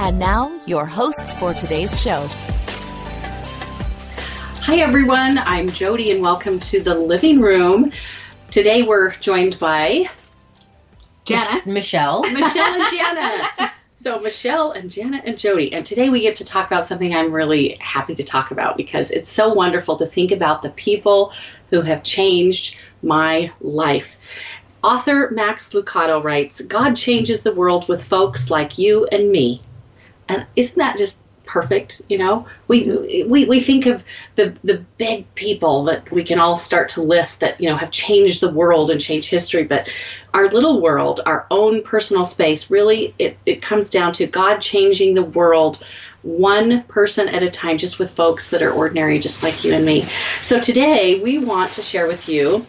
And now, your hosts for today's show. Hi, everyone. I'm Jody, and welcome to the living room. Today, we're joined by Jana, Michelle, Michelle, and Jana. So, Michelle and Jana and Jody, and today we get to talk about something I'm really happy to talk about because it's so wonderful to think about the people who have changed my life. Author Max Lucado writes God changes the world with folks like you and me and isn't that just perfect you know? We we, we think of the the big people that we can all start to list that you know have changed the world and changed history. But our little world our own personal space really it, it comes down to god changing the world one person at a time just with folks that are ordinary just like you and me. So today we want to share with you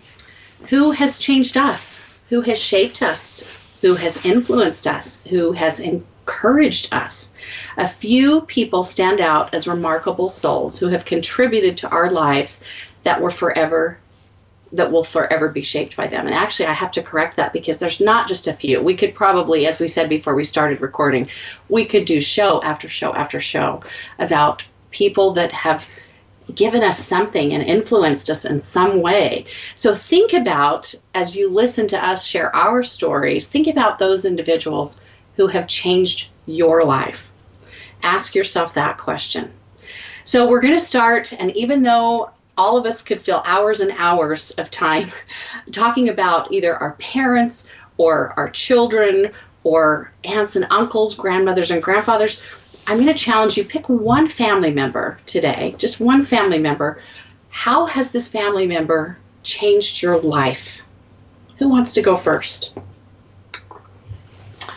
who has changed us who has shaped us who has influenced us who has encouraged us. A few people stand out as remarkable souls who have contributed to our lives that were forever that will forever be shaped by them. And actually, I have to correct that because there's not just a few. We could probably, as we said before we started recording, we could do show after show after show about people that have given us something and influenced us in some way. So think about, as you listen to us share our stories, think about those individuals who have changed your life? Ask yourself that question. So, we're going to start, and even though all of us could fill hours and hours of time talking about either our parents or our children or aunts and uncles, grandmothers and grandfathers, I'm going to challenge you pick one family member today, just one family member. How has this family member changed your life? Who wants to go first?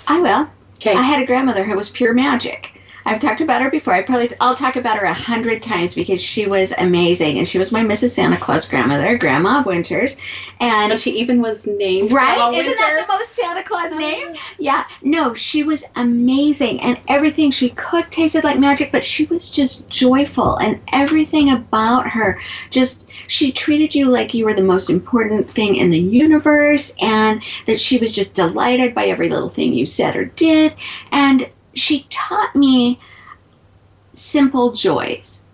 I will. Okay. I had a grandmother who was pure magic. I've talked about her before. I probably I'll talk about her a hundred times because she was amazing, and she was my Mrs. Santa Claus grandmother, Grandma Winters, and she even was named right. Grandma Isn't Winters? that the most Santa Claus oh. name? Yeah. No, she was amazing, and everything she cooked tasted like magic. But she was just joyful, and everything about her just she treated you like you were the most important thing in the universe, and that she was just delighted by every little thing you said or did, and she taught me simple joys.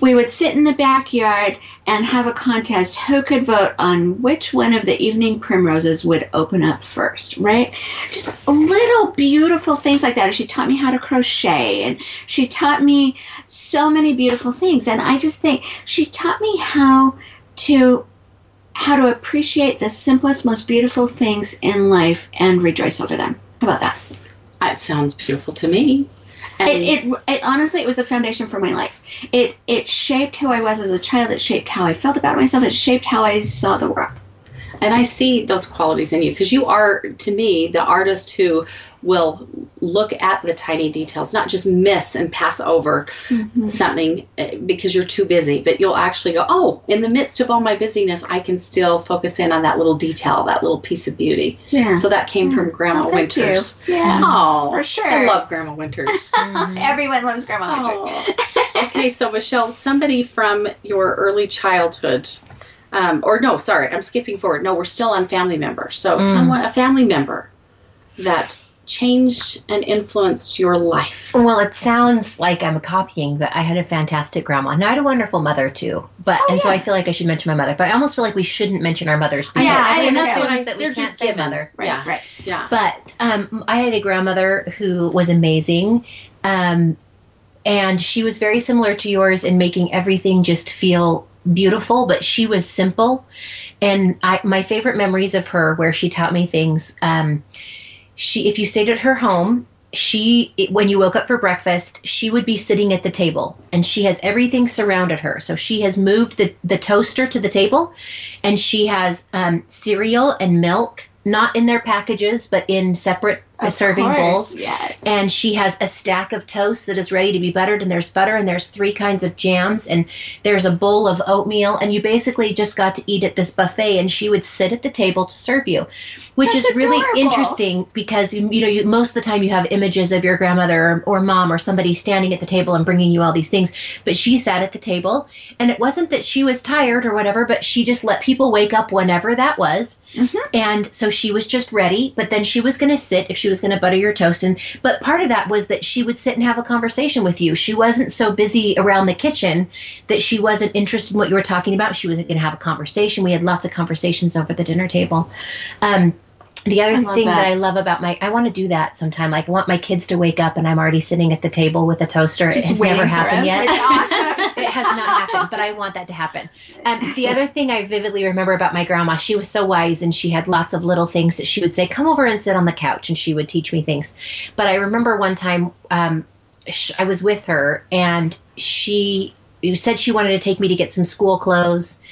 We would sit in the backyard and have a contest who could vote on which one of the evening primroses would open up first, right? Just little beautiful things like that. She taught me how to crochet and she taught me so many beautiful things. And I just think she taught me how to how to appreciate the simplest, most beautiful things in life and rejoice over them. How about that? That sounds beautiful to me. It, it, it, honestly it was the foundation for my life. It it shaped who I was as a child. It shaped how I felt about myself. It shaped how I saw the world. And I see those qualities in you because you are to me the artist who will look at the tiny details, not just miss and pass over mm-hmm. something eh, because you're too busy, but you'll actually go, oh, in the midst of all my busyness, I can still focus in on that little detail, that little piece of beauty. Yeah. So that came from Grandma oh, Winters. You. Yeah. Oh, for sure. I love Grandma Winters. mm-hmm. Everyone loves Grandma oh. Winters. okay, so Michelle, somebody from your early childhood. Um, or no, sorry, I'm skipping forward. No, we're still on family member. So mm. someone, a family member that changed and influenced your life? Well, it sounds like I'm copying, but I had a fantastic grandma. And I had a wonderful mother too. But oh, and yeah. so I feel like I should mention my mother. But I almost feel like we shouldn't mention our mothers because yeah, I didn't know. that we They're can't say mother. Right, yeah, right. Yeah. But um, I had a grandmother who was amazing. Um, and she was very similar to yours in making everything just feel beautiful, but she was simple. And I, my favorite memories of her, where she taught me things, um, she if you stayed at her home she when you woke up for breakfast she would be sitting at the table and she has everything surrounded her. So she has moved the, the toaster to the table and she has um, cereal and milk not in their packages but in separate a Of serving course, bowls. Yes. And she has a stack of toast that is ready to be buttered, and there's butter, and there's three kinds of jams, and there's a bowl of oatmeal, and you basically just got to eat at this buffet. And she would sit at the table to serve you, which That's is really adorable. interesting because you, you know you, most of the time you have images of your grandmother or, or mom or somebody standing at the table and bringing you all these things, but she sat at the table, and it wasn't that she was tired or whatever, but she just let people wake up whenever that was, Mhm. and so she was just ready. But then she was going to sit if she was going to butter your toast, and but part of that was that she would sit and have a conversation with you. She wasn't so busy around the kitchen that she wasn't interested in what you were talking about. She wasn't going to have a conversation. We had lots of conversations over the dinner table. Um, the other thing that. that. I love about my, I want to do that sometime. Like, I want my kids to wake up and I'm already sitting at the table with a toaster. Just it has waiting never happened yet. It's awesome. has not happened, but I want that to happen. Um, the other thing I vividly remember about my grandma, she was so wise and she had lots of little things that she would say, come over and sit on the couch, and she would teach me things. But I remember one time um, I was with her and she said she wanted to take me to get some school clothes.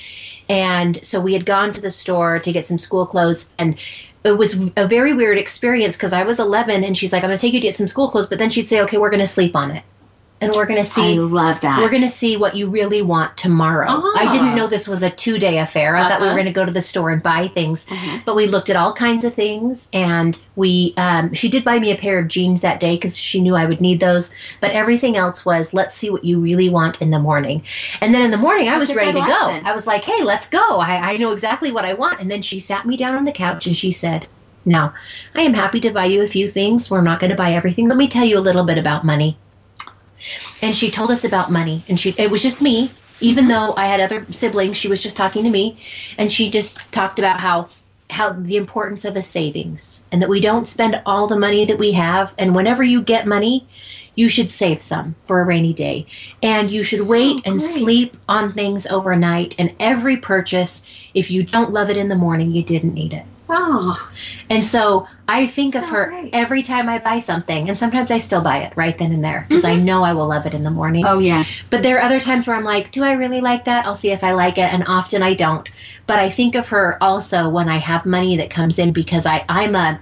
And so we had gone to the store to get some school clothes and it was a very weird experience because I was 11 and she's like, I'm going to take you to get some school clothes. But then she'd say, okay, we're going to sleep on it. And we're going to see I love that. we're going to see what you really want tomorrow. Ah. I didn't know this was a two day affair. I thought we were Uh-huh. going to go to the store and buy things. Uh-huh. But we looked at all kinds of things, and we um, she did buy me a pair of jeans that day because she knew I would need those. But everything else was let's see what you really want in the morning. And then in the morning, I was ready to good go. I was like, hey, let's go. I, I know exactly what I want. And then she sat me down on the couch and she said. Now, I am happy to buy you a few things. We're not going to buy everything. Let me tell you a little bit about money and she told us about money. And she it was just me even though i had other siblings she was just talking to me. And she just talked about how how the importance of a savings and that we don't spend all the money that we have. And whenever you get money you should save some for a rainy day. And you should So wait and great. sleep on things overnight. And every purchase if you don't love it in the morning you didn't need it Oh, and so I think of her great. every time I buy something, and sometimes I still buy it right then and there because I mm-hmm. know I will love it in the morning. oh yeah. But there are other times where I'm like, do I really like that? I'll see if I like it, and often I don't. But I think of her also when I have money that comes in because I I'm a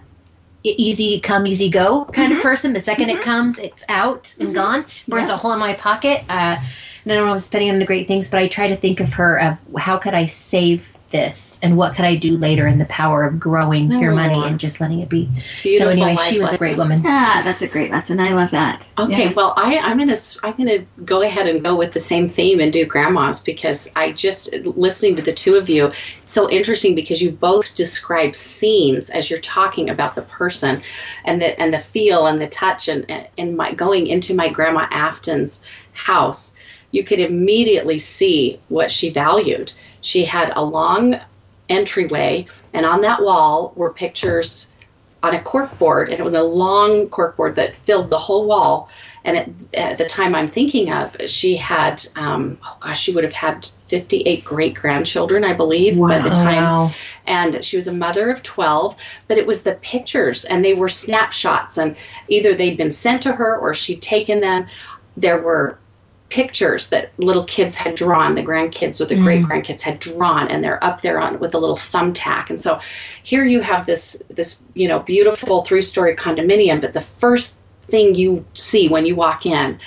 easy come easy go kind of mm-hmm. person. The 2nd it mm-hmm. comes, it's out and gone. Burns Yeah. a hole in my pocket. Uh, and I don't know if I'm spending on the great things, but I try to think of her of how could I save this and what could I do later in the power of growing your money Oh. and just letting it be. beautiful so anyway, she was a great woman. Ah, that's a great lesson. I love that. Okay, Yeah. well, I, I'm gonna s- I'm gonna go ahead and go with the same theme and do grandmas because I just listening to the two of you, it's so interesting because you both describe scenes as you're talking about the person, and the and the feel and the touch and and my going into my grandma Afton's house, you could immediately see what she valued. She had a long entryway, and on that wall were pictures on a cork board, and it was a long cork board that filled the whole wall. And at, at the time I'm thinking of, she had, um, oh gosh, she would have had 58 great grandchildren, I believe, by the time and she was a mother of 12 but it was the pictures and they were snapshots and either they'd been sent to her or she'd taken them there were pictures that little kids had drawn the grandkids or the Mm. great grandkids had drawn and they're up there on with a little thumbtack and so here you have this this you know beautiful three story condominium but the first thing you see when you walk in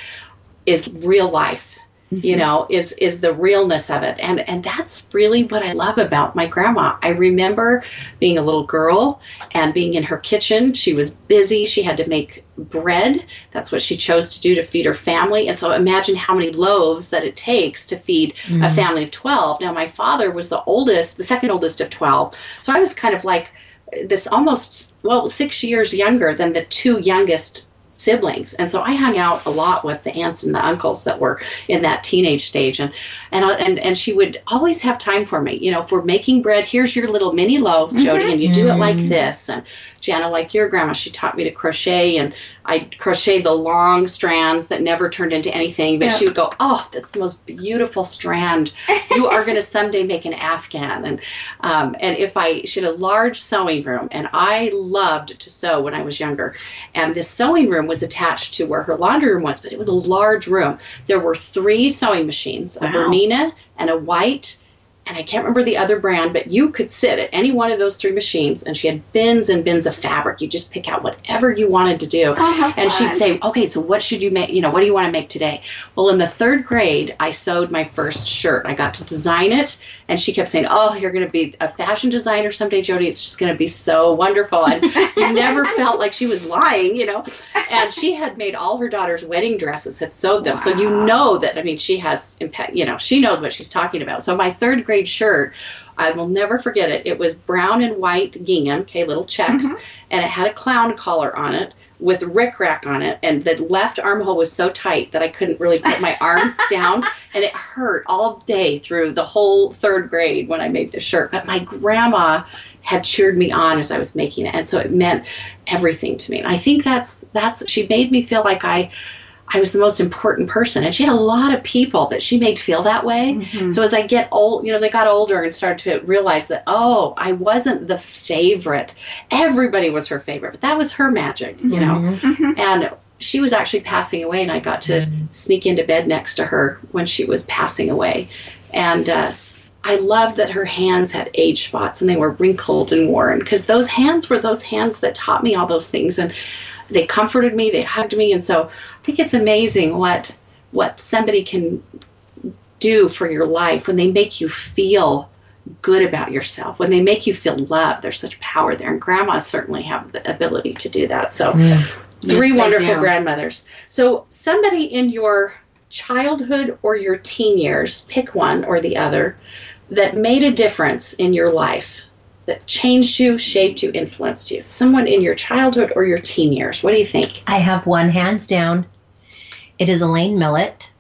is real life you know is is the realness of it. And and that's really what i love about my grandma. I remember being a little girl and being in her kitchen. She was busy. She had to make bread. That's what she chose to do to feed her family. And so imagine how many loaves that it takes to feed a Mm. family of 12 now my father was the oldest the second oldest of 12 so i was kind of like this almost well six years younger than the two youngest siblings. And so i hung out a lot with the aunts and the uncles that were in that teenage stage. And and I- and and she would always have time for me you know if we're making bread. Here's your little mini loaves jody and you do it like Mhm. this. And jana like your grandma she taught me to crochet and i crocheted the long strands that never turned into anything. But Yeah. she would go oh that's the most beautiful strand. You are going to someday make an afghan. And um, and if i she had a large sewing room and i loved to sew when i was younger. And this sewing room was attached to where her laundry room was but it was a large room. There were three sewing machines a Wow. Bernina and a white and I can't remember the other brand, but you could sit at any one of those three machines, and she had bins and bins of fabric. You just pick out whatever you wanted to do, Oh, and she'd say, "Okay, so what should you make? You know, what do you want to make today?" Well, in the third grade, I sewed my first shirt. I got to design it, and she kept saying, "Oh, you're going to be a fashion designer someday, Jody. It's just going to be so wonderful." And you never felt like she was lying, you know. And she had made all her daughter's wedding dresses, had sewed them, so you know that. I mean, she has. You know, she knows what she's talking about. So my third grade shirt. I will never forget it. It was brown and white gingham, okay, little checks, Mhm. and it had a clown collar on it with rickrack on it, and the left armhole was so tight that I couldn't really put my arm down, and it hurt all day through the whole third grade when I made this shirt. But my grandma had cheered me on as I was making it, and so it meant everything to me. And I think that's that's she made me feel like I I was the most important person, and she had a lot of people that she made feel that way. Mhm. So as I get old, you know, as I got older and started to realize that, oh, I wasn't the favorite. Everybody was her favorite, but that was her magic, you know. Mhm. Mhm. And she was actually passing away, and I got to sneak into bed next to her when she was passing away. And uh, I loved that her hands had age spots and they were wrinkled and worn because those hands were those hands that taught me all those things. And they comforted me, they hugged me. And so I think it's amazing what what somebody can do for your life when they make you feel good about yourself, when they make you feel loved. There's such power there. And grandmas certainly have the ability to do that. So Yeah. three Yes, wonderful grandmothers. So somebody in your childhood or your teen years, pick one or the other, that made a difference in your life, that changed you, shaped you, influenced you. Someone in your childhood or your teen years. What do you think? I have one hands down. It is Elaine Millett.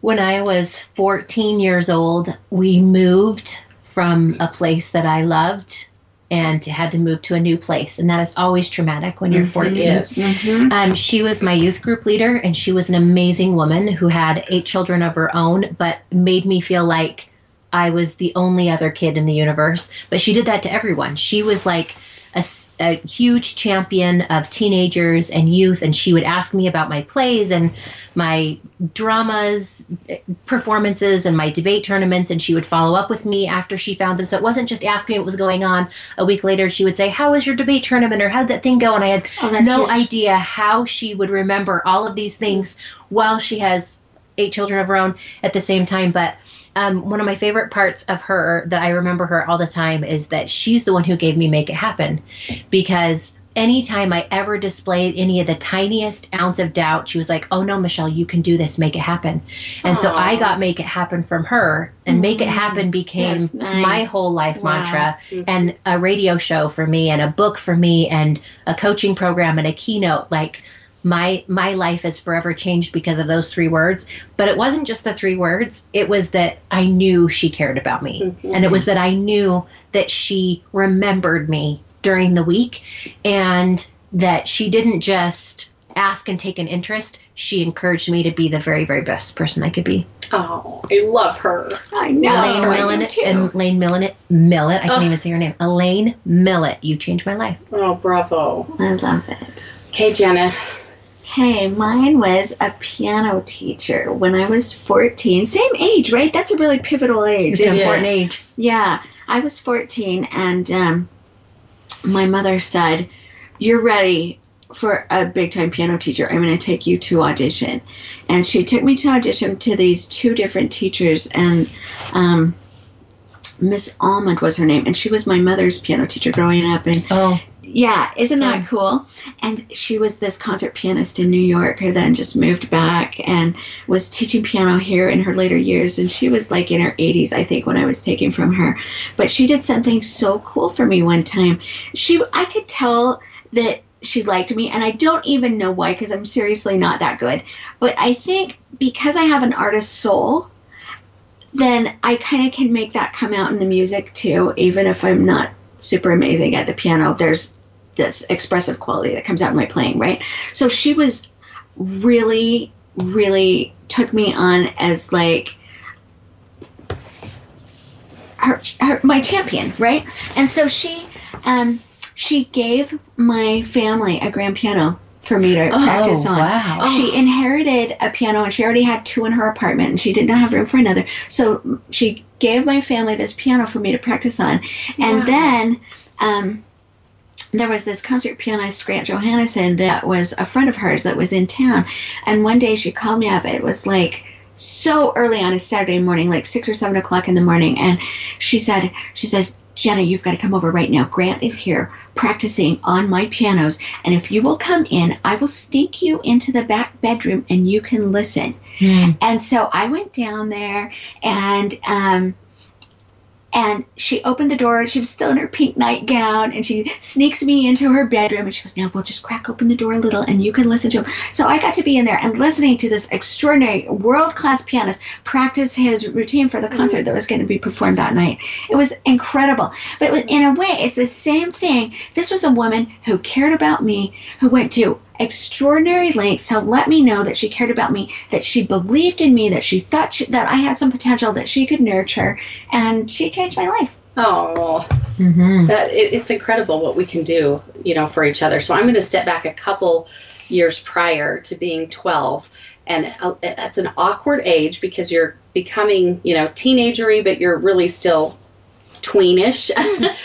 When I was 14 years old, we moved from a place that I loved and had to move to a new place. And that is always traumatic when you're Mhm, 14. yes. Mhm. Um, she was my youth group leader, and she was an amazing woman who had eight children of her own, but made me feel like I was the only other kid in the universe. But she did that to everyone. She was like a, a huge champion of teenagers and youth, and she would ask me about my plays and my dramas, eh, performances, and my debate tournaments, and she would follow up with me after she found them. So it wasn't just asking me what was going on. A week later, she would say, "How was your debate tournament?" or "How did that thing go?" And I had Oh, no huge. idea how she would remember all of these things while she has eight children of her own at the same time. But um, one of my favorite parts of her that I remember her all the time is that she's the one who gave me Make It Happen because anytime I ever displayed any of the tiniest ounce of doubt, she was like, Oh no, Michelle, you can do this, make it happen. And so I got Make It Happen from her, and Make It Happen became nice. my whole life Wow. mantra and a radio show for me and a book for me and a coaching program and a keynote like my my life is forever changed because of those three words but it wasn't just the three words it was that i knew she cared about me Mhm. and it was that i knew that she remembered me during the week and that she didn't just ask and take an interest she encouraged me to be the very very best person i could be Oh, I love her. I know. Elaine I do Millet, too. and Elaine Millet, Millet. I can't Ugh. even say her name. Elaine Millet, you changed my life. Oh, bravo. I love it. Okay, Jenna. Okay, mine was a piano teacher when I was 14. Same age, right? That's a really pivotal age. It's an important age. Yeah, I was 14, and um, my mother said, You're ready for a big time piano teacher. I'm going to take you to audition. And she took me to audition to these two different teachers, and um, Miss Almond was her name, and she was my mother's piano teacher growing up. And Oh, yeah, isn't that cool? And she was this concert pianist in New York who then just moved back and was teaching piano here in her later years. And she was like in her 80s, I think, when I was taking from her. But she did something so cool for me one time. She, I could tell that she liked me, and I don't even know why, because I'm seriously not that good. But I think because I have an artist soul, then I kind of can make that come out in the music too, even if I'm not super amazing at the piano. There's this expressive quality that comes out in my playing, right? So she was really, really took me on as like her, her my champion, right? And so she, um, she gave my family a grand piano for me to Oh, practice on. wow. She inherited a piano and she already had two in her apartment and she did not have room for another. So she gave my family this piano for me to practice on. And Wow. then um, there was this concert pianist, Grant Johannesen, that was a friend of hers that was in town. And one day she called me up. It was like so early on a Saturday morning, like six or seven o'clock in the morning. And she said, she said, Jenna, you've got to come over right now. Grant is here practicing on my pianos. And if you will come in, I will sneak you into the back bedroom and you can listen. Hmm. And so I went down there and um and she opened the door. She was still in her pink nightgown, and she sneaks me into her bedroom. And she goes, "Now we'll just crack open the door a little, and you can listen to him." So I got to be in there and listening to this extraordinary, world-class pianist practice his routine for the mm-hmm. concert that was going to be performed that night. It was incredible. But it was, in a way, it's the same thing. This was a woman who cared about me, who went to extraordinary lengths to let me know that she cared about me, that she believed in me, that she thought she, that I had some potential that she could nurture, and she changed my life. Oh, Mhm. that it, it's incredible what we can do, you know, for each other. So I'm going to step back a couple years prior to being 12, and uh, that's an awkward age because you're becoming, you know, teenagery, but you're really still tweenish.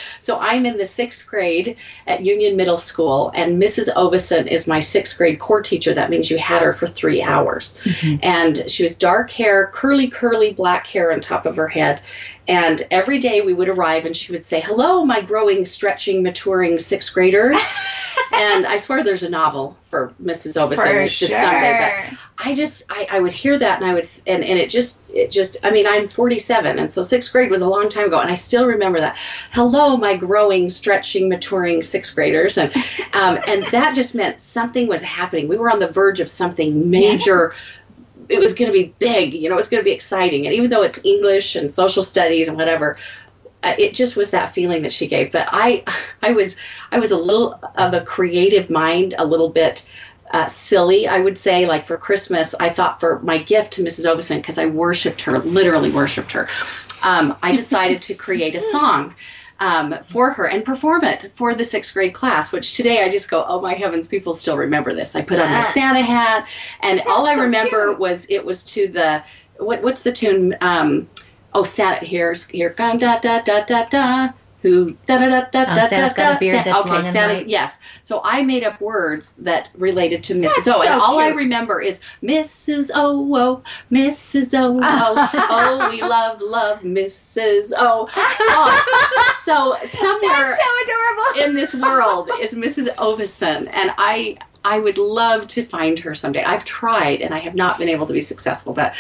so I'm in the sixth grade at Union Middle School, and Mrs. Ovison is my sixth grade core teacher. That means you had her for three hours. Mm-hmm. And she was dark hair, curly, curly black hair on top of her head. And every day we would arrive and she would say, Hello, my growing, stretching, maturing sixth graders. and I swear there's a novel for Mrs. Ovison this Sunday, but I just I, I would hear that and I would and, and it just it just I mean I'm 47 and so sixth grade was a long time ago and I still remember that hello my growing stretching maturing sixth graders and um, and that just meant something was happening we were on the verge of something major it was going to be big you know it was going to be exciting and even though it's English and social studies and whatever uh, it just was that feeling that she gave but I I was I was a little of a creative mind a little bit uh, silly, I would say. Like for Christmas, I thought for my gift to Mrs. Ovison, because I worshipped her, literally worshipped her, um, I decided to create a song um, for her and perform it for the sixth grade class, which today I just go, oh my heavens, people still remember this. I put on my Santa hat, and all I so remember cute. was it was to the, what, what's the tune? Um, oh, Santa, here's, here, da da da da da. Who da da da da Um, da Santa's da got a beard Sa- that's okay, long and Santa's white. yes. So I made up words that related to Mrs. That's O, and so all I remember is Mrs. O, oh, Mrs. O, oh, oh, we love, love Mrs. O. Oh, so somewhere That's so adorable. in this world is Mrs. Ovison, and I I would love to find her someday. I've tried and I have not been able to be successful, but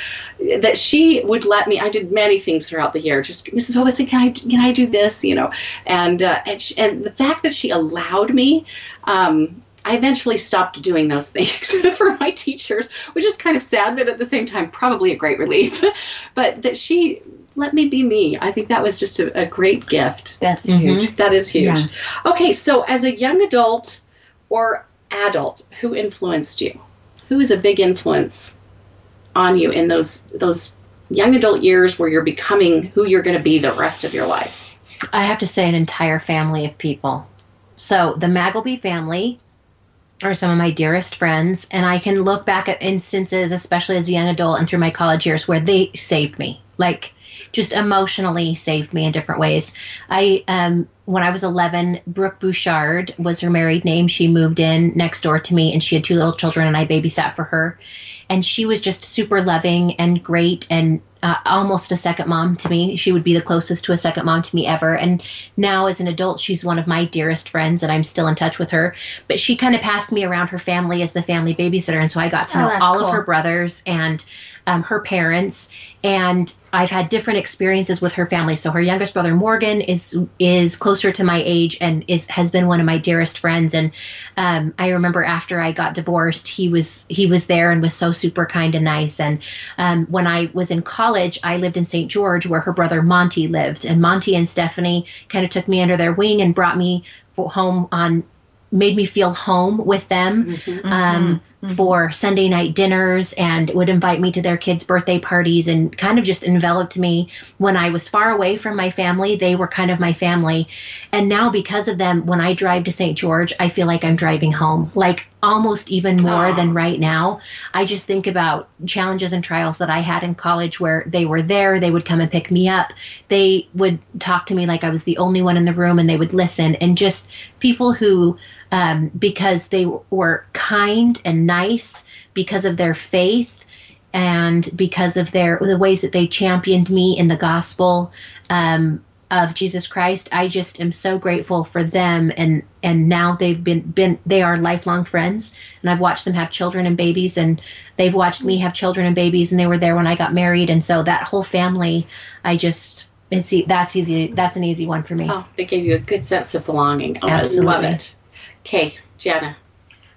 that she would let me. I did many things throughout the year. Just Mrs. Ovison, can I can I do this? You know, and uh, and, she, and the fact that she allowed me. Um, I eventually stopped doing those things for my teachers, which is kind of sad, but at the same time, probably a great relief. but that she let me be me. I think that was just a, a great gift. That's Mhm. huge. That is huge. Yeah. Okay, so as a young adult or adult, who influenced you? Who is a big influence on you in those those young adult years where you're becoming who you're going to be the rest of your life? I have to say an entire family of people. So the Magleby family are some of my dearest friends, and I can look back at instances, especially as a young adult and through my college years, where they saved me, like just emotionally saved me in different ways. I um, when I was 11, Brooke Bouchard was her married name. She moved in next door to me, and she had two little children, and I babysat for her. And she was just super loving and great and uh, almost a second mom to me. She would be the closest to a second mom to me ever. And now, as an adult, she's one of my dearest friends, and I'm still in touch with her. But she kind of passed me around her family as the family babysitter, and so I got to Oh, know all cool. of her brothers and um, her parents. And I've had different experiences with her family. So her youngest brother Morgan is is closer to my age and is has been one of my dearest friends. And um, I remember after I got divorced, he was he was there and was so super kind and nice. And um, when I was in college, I lived in St. George, where her brother Monty lived, and Monty and Stephanie kind of took me under their wing and brought me home on, made me feel home with them. Mm-hmm. Um, Mm-hmm. for Sunday night dinners and would invite me to their kids' birthday parties and kind of just enveloped me. When I was far away from my family, they were kind of my family. And now, because of them, when I drive to St. George, I feel like I'm driving home, like almost even more Aw. than right now. I just think about challenges and trials that I had in college where they were there, they would come and pick me up, they would talk to me like I was the only one in the room, and they would listen. And just people who um, because they were kind and nice because of their faith and because of their the ways that they championed me in the gospel um, of Jesus Christ. I just am so grateful for them and and now they've been been they are lifelong friends and I've watched them have children and babies and they've watched me have children and babies and they were there when I got married and so that whole family I just it's that's easy that's an easy one for me. Oh, it gave you a good sense of belonging. Oh, I love it. Okay, Jana.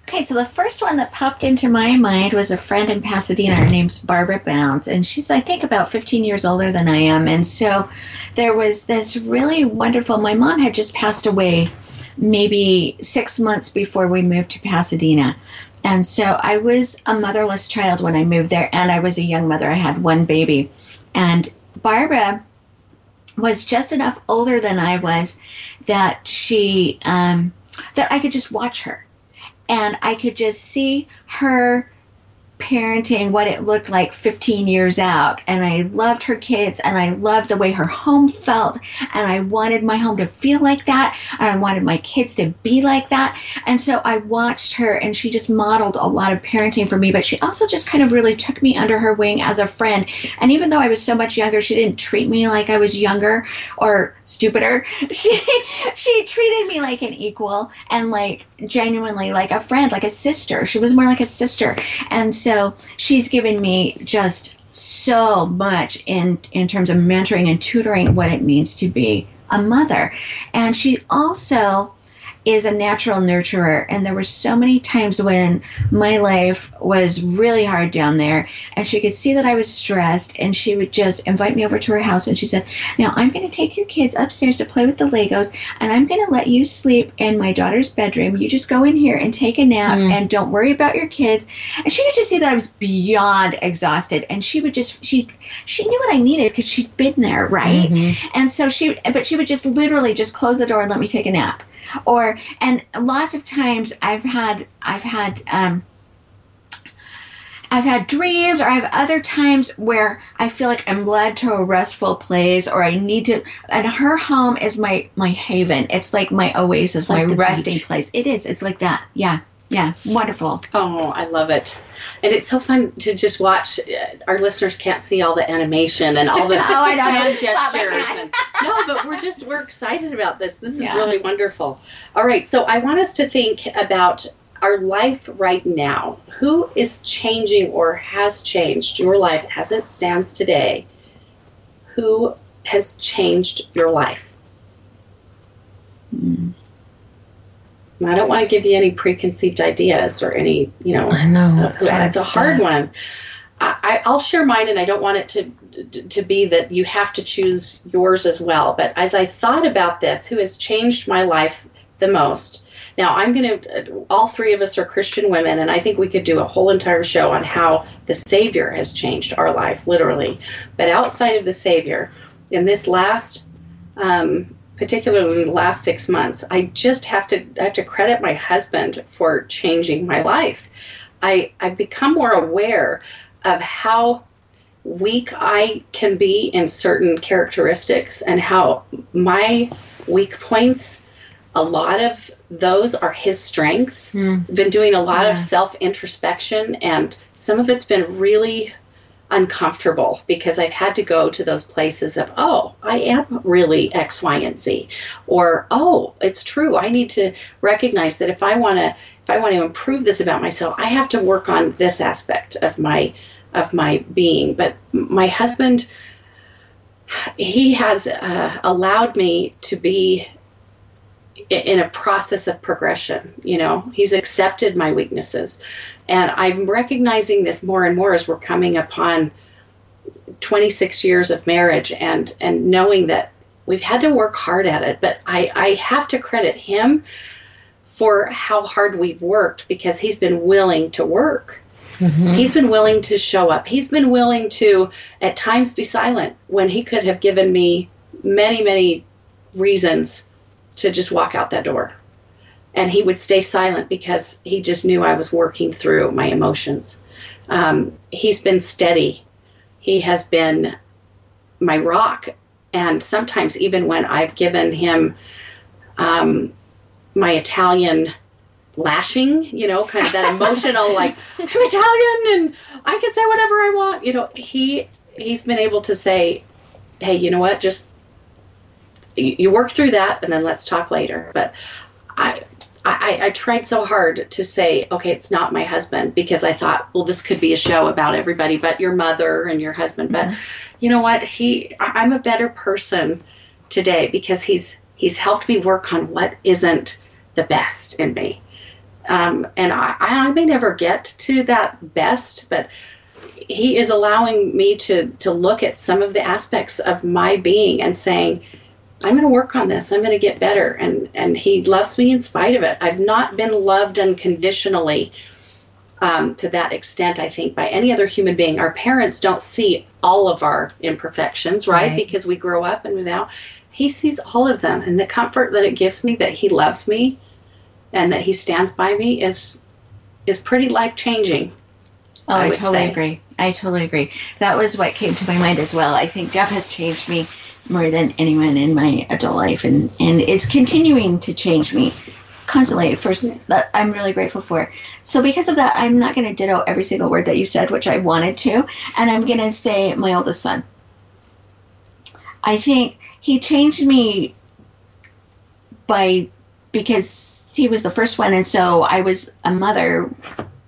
Okay, so the first one that popped into my mind was a friend in Pasadena. Her name's Barbara Bounds, and she's, I think, about 15 years older than I am. And so there was this really wonderful. My mom had just passed away maybe six months before we moved to Pasadena. And so I was a motherless child when I moved there, and I was a young mother. I had one baby. And Barbara was just enough older than I was that she, um, that I could just watch her. And I could just see her parenting what it looked like 15 years out. And I loved her kids and I loved the way her home felt. And I wanted my home to feel like that and I wanted my kids to be like that. And so I watched her and she just modeled a lot of parenting for me but she also just kind of really took me under her wing as a friend. And even though I was so much younger she didn't treat me like I was younger or stupider. She she treated me like an equal and like genuinely like a friend like a sister. She was more like a sister. And so she's given me just so much in in terms of mentoring and tutoring what it means to be a mother. And she also is a natural nurturer. And there were so many times when my life was really hard down there and she could see that I was stressed and she would just invite me over to her house and she said now I'm going to take your kids upstairs to play with the Legos and I'm going to let you sleep in my daughter's bedroom. You just go in here and take a nap Mm. and don't worry about your kids. And she could just see that I was beyond exhausted and she would just she she knew what I needed because she'd been there right? Mhm. and so she but she would just literally just close the door and let me take a nap or and lots of times i've had i've had um I've had dreams, or I have other times where I feel like I'm led to a restful place, or I need to. And her home is my my haven. It's like my oasis, Like my resting beach. place. It is. It's like that. Yeah, yeah. Wonderful. Oh, I love it. And it's so fun to just watch. Uh, Our listeners can't see all the animation and all the Oh, I know. hand gestures. And, no, but we're just we're excited about this. This is Yeah. really wonderful. All right, so I want us to think about our life right now. Who is changing or has changed your life as it stands today? Who has changed your life? Mm. I don't want to give you any preconceived ideas or any, you know, I know. Uh, it's, a hard one. I, I- I'll share mine, and I don't want it to to be that you have to choose yours as well. But as I thought about this, who has changed my life the most? Now I'm going to. All three of us are Christian women, and I think we could do a whole entire show on how the Savior has changed our life, literally. But outside of the Savior, in this last um, particularly in the last six months, I just have to I have to credit my husband for changing my life. I I've become more aware of how weak I can be in certain characteristics and how my weak points a lot of those are his strengths. Mm. Been doing a lot Yeah. of self introspection and some of it's been really uncomfortable because I've had to go to those places of, oh, I am really X, Y, and Z. Or, oh, it's true. I need to recognize that if I want to if I want to improve this about myself, I have to work on this aspect of my of my being. But my husband he has uh, allowed me to be in a process of progression. You know, he's accepted my weaknesses. And I'm recognizing this more and more as we're coming upon 26 years of marriage and, and knowing that we've had to work hard at it. But I, I have to credit him for how hard we've worked because he's been willing to work. Mhm. He's been willing to show up. He's been willing to, at times, be silent when he could have given me many, many reasons to just walk out that door. And he would stay silent because he just knew I was working through my emotions. Um, he's been steady. He has been my rock. And sometimes, even when I've given him um, my Italian lashing, you know, kind of that emotional, like I'm Italian and I can say whatever I want. You know, he he's been able to say, "Hey, you know what? Just you, you work through that, and then let's talk later." But I. I, I tried so hard to say, okay, it's not my husband because I thought, well, this could be a show about everybody but your mother and your husband. But you know what? He, I'm a better person today because he's he's helped me work on what isn't the best in me um, and I, I may never get to that best, but he is allowing me to to look at some of the aspects of my being and saying, I'm going to work on this. I'm going to get better, and and he loves me in spite of it. I've not been loved unconditionally um, to that extent. I think by any other human being. Our parents don't see all of our imperfections, right? Right. Because we grow up and move out. He sees all of them, and the comfort that it gives me that he loves me and that he stands by me is is pretty life changing. Oh, I I, totally say. agree. I totally agree. That was what came to my mind as well. I think Jeff has changed me more than anyone in my adult life, and and it's continuing to change me constantly. First, that I'm really grateful for. So because of that, I'm not going to ditto every single word that you said, which I wanted to, and I'm going to say my oldest son. I think he changed me by because he was the first one, and so I was a mother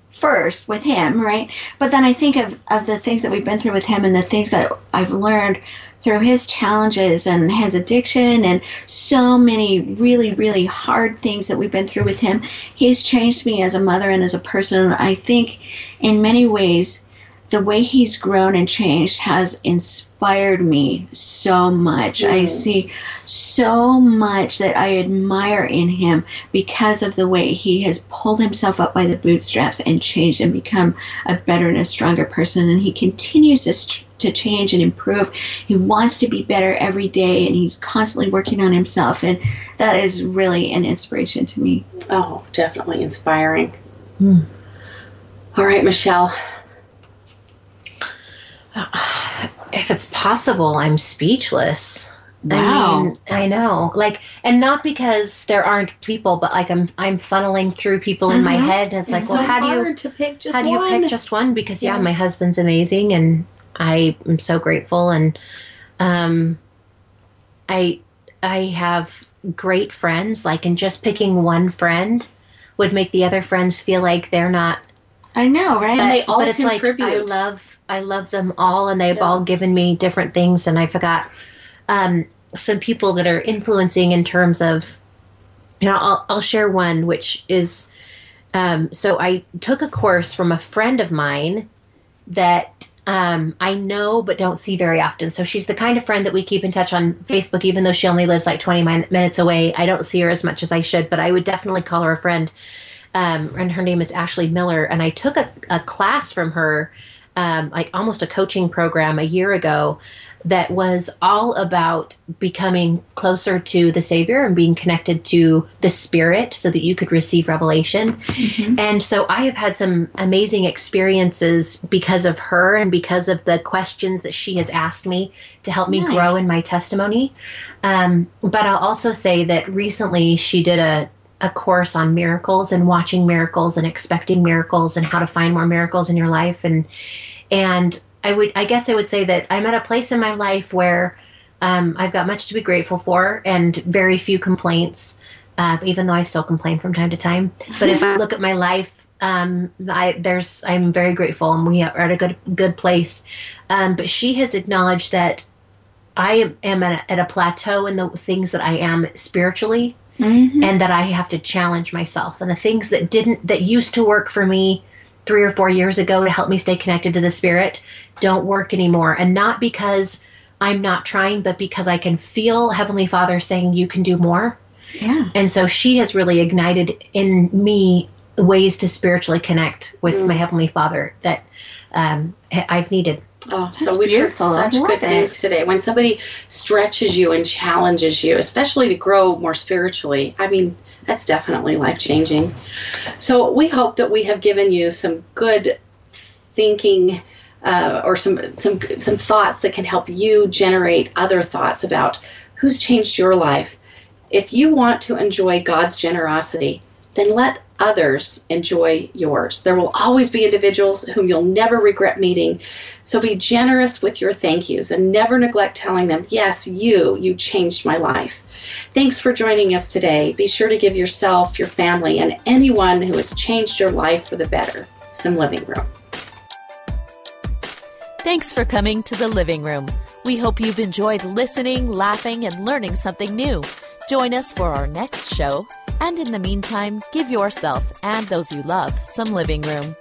first with him, right? But then I think of, of the things that we've been through with him and the things that I've learned through his challenges and his addiction and so many really, really hard things that we've been through with him. He's changed me as a mother and as a person. I think in many ways, the way he's grown and changed has inspired me so much. I Mm. see so much that I admire in him because of the way he has pulled himself up by the bootstraps and changed and become a better and a stronger person. And he continues to, st- to change and improve. He wants to be better every day and he's constantly working on himself. And that is really an inspiration to me. Oh, definitely inspiring. Hmm. All right, Michelle. if it's possible, I'm speechless. I Wow. mean, I know. Like and not because there aren't people, but like I'm I'm funneling through people in my Mhm. head and it's, like, It's well, so how do you to pick just how do you one. pick just one? Because yeah, Yeah. my husband's amazing and I am so grateful and um I I have great friends, like and just picking one friend would make the other friends feel like they're not I know, right? And they all but it's like I love I love them all, and they've Yeah. all given me different things. And I forgot um, some people that are influencing in terms of. You know, I'll I'll share one which is. Um, so I took a course from a friend of mine that um, I know but don't see very often. So she's the kind of friend that we keep in touch on Facebook, even though she only lives like 20 min- minutes away. I don't see her as much as I should, but I would definitely call her a friend. Um, and her name is Ashley Miller. And I took a, a class from her, um, like almost a coaching program a year ago, that was all about becoming closer to the Savior and being connected to the Spirit so that you could receive revelation. And so I have had some amazing experiences because of her and because of the questions that she has asked me to help me Nice. grow in my testimony. Um, but I'll also say that recently she did a, a course on miracles and watching miracles and expecting miracles and how to find more miracles in your life. And, and I would, I guess I would say that I'm at a place in my life where um, I've got much to be grateful for and very few complaints, uh, even though I still complain from time to time. But if I look at my life, um, I, there's I'm very grateful, and we are at a good good place. Um, but she has acknowledged that I am at a, at a plateau in the things that I am spiritually, Mhm. and that I have to challenge myself. And the things that didn't that used to work for me three or four years ago to help me stay connected to the spirit don't work anymore. And not because I'm not trying, but because I can feel Heavenly Father saying you can do more. Yeah. And so she has really ignited in me ways to spiritually connect with Mm. my Heavenly Father that um, h- I've needed. Oh, so That's we've beautiful. Heard such love good things today. When somebody stretches you and challenges you, especially to grow more spiritually, I mean, that's definitely life changing. So we hope that we have given you some good thinking uh, or some some some thoughts that can help you generate other thoughts about who's changed your life. If you want to enjoy God's generosity, then let others enjoy yours. There will always be individuals whom you'll never regret meeting. So be generous with your thank yous and never neglect telling them, Yes, you, you changed my life. Thanks for joining us today. Be sure to give yourself, your family, and anyone who has changed your life for the better some living room. Thanks for coming to the living room. We hope you've enjoyed listening, laughing, and learning something new. Join us for our next show, and in the meantime, give yourself and those you love some living room.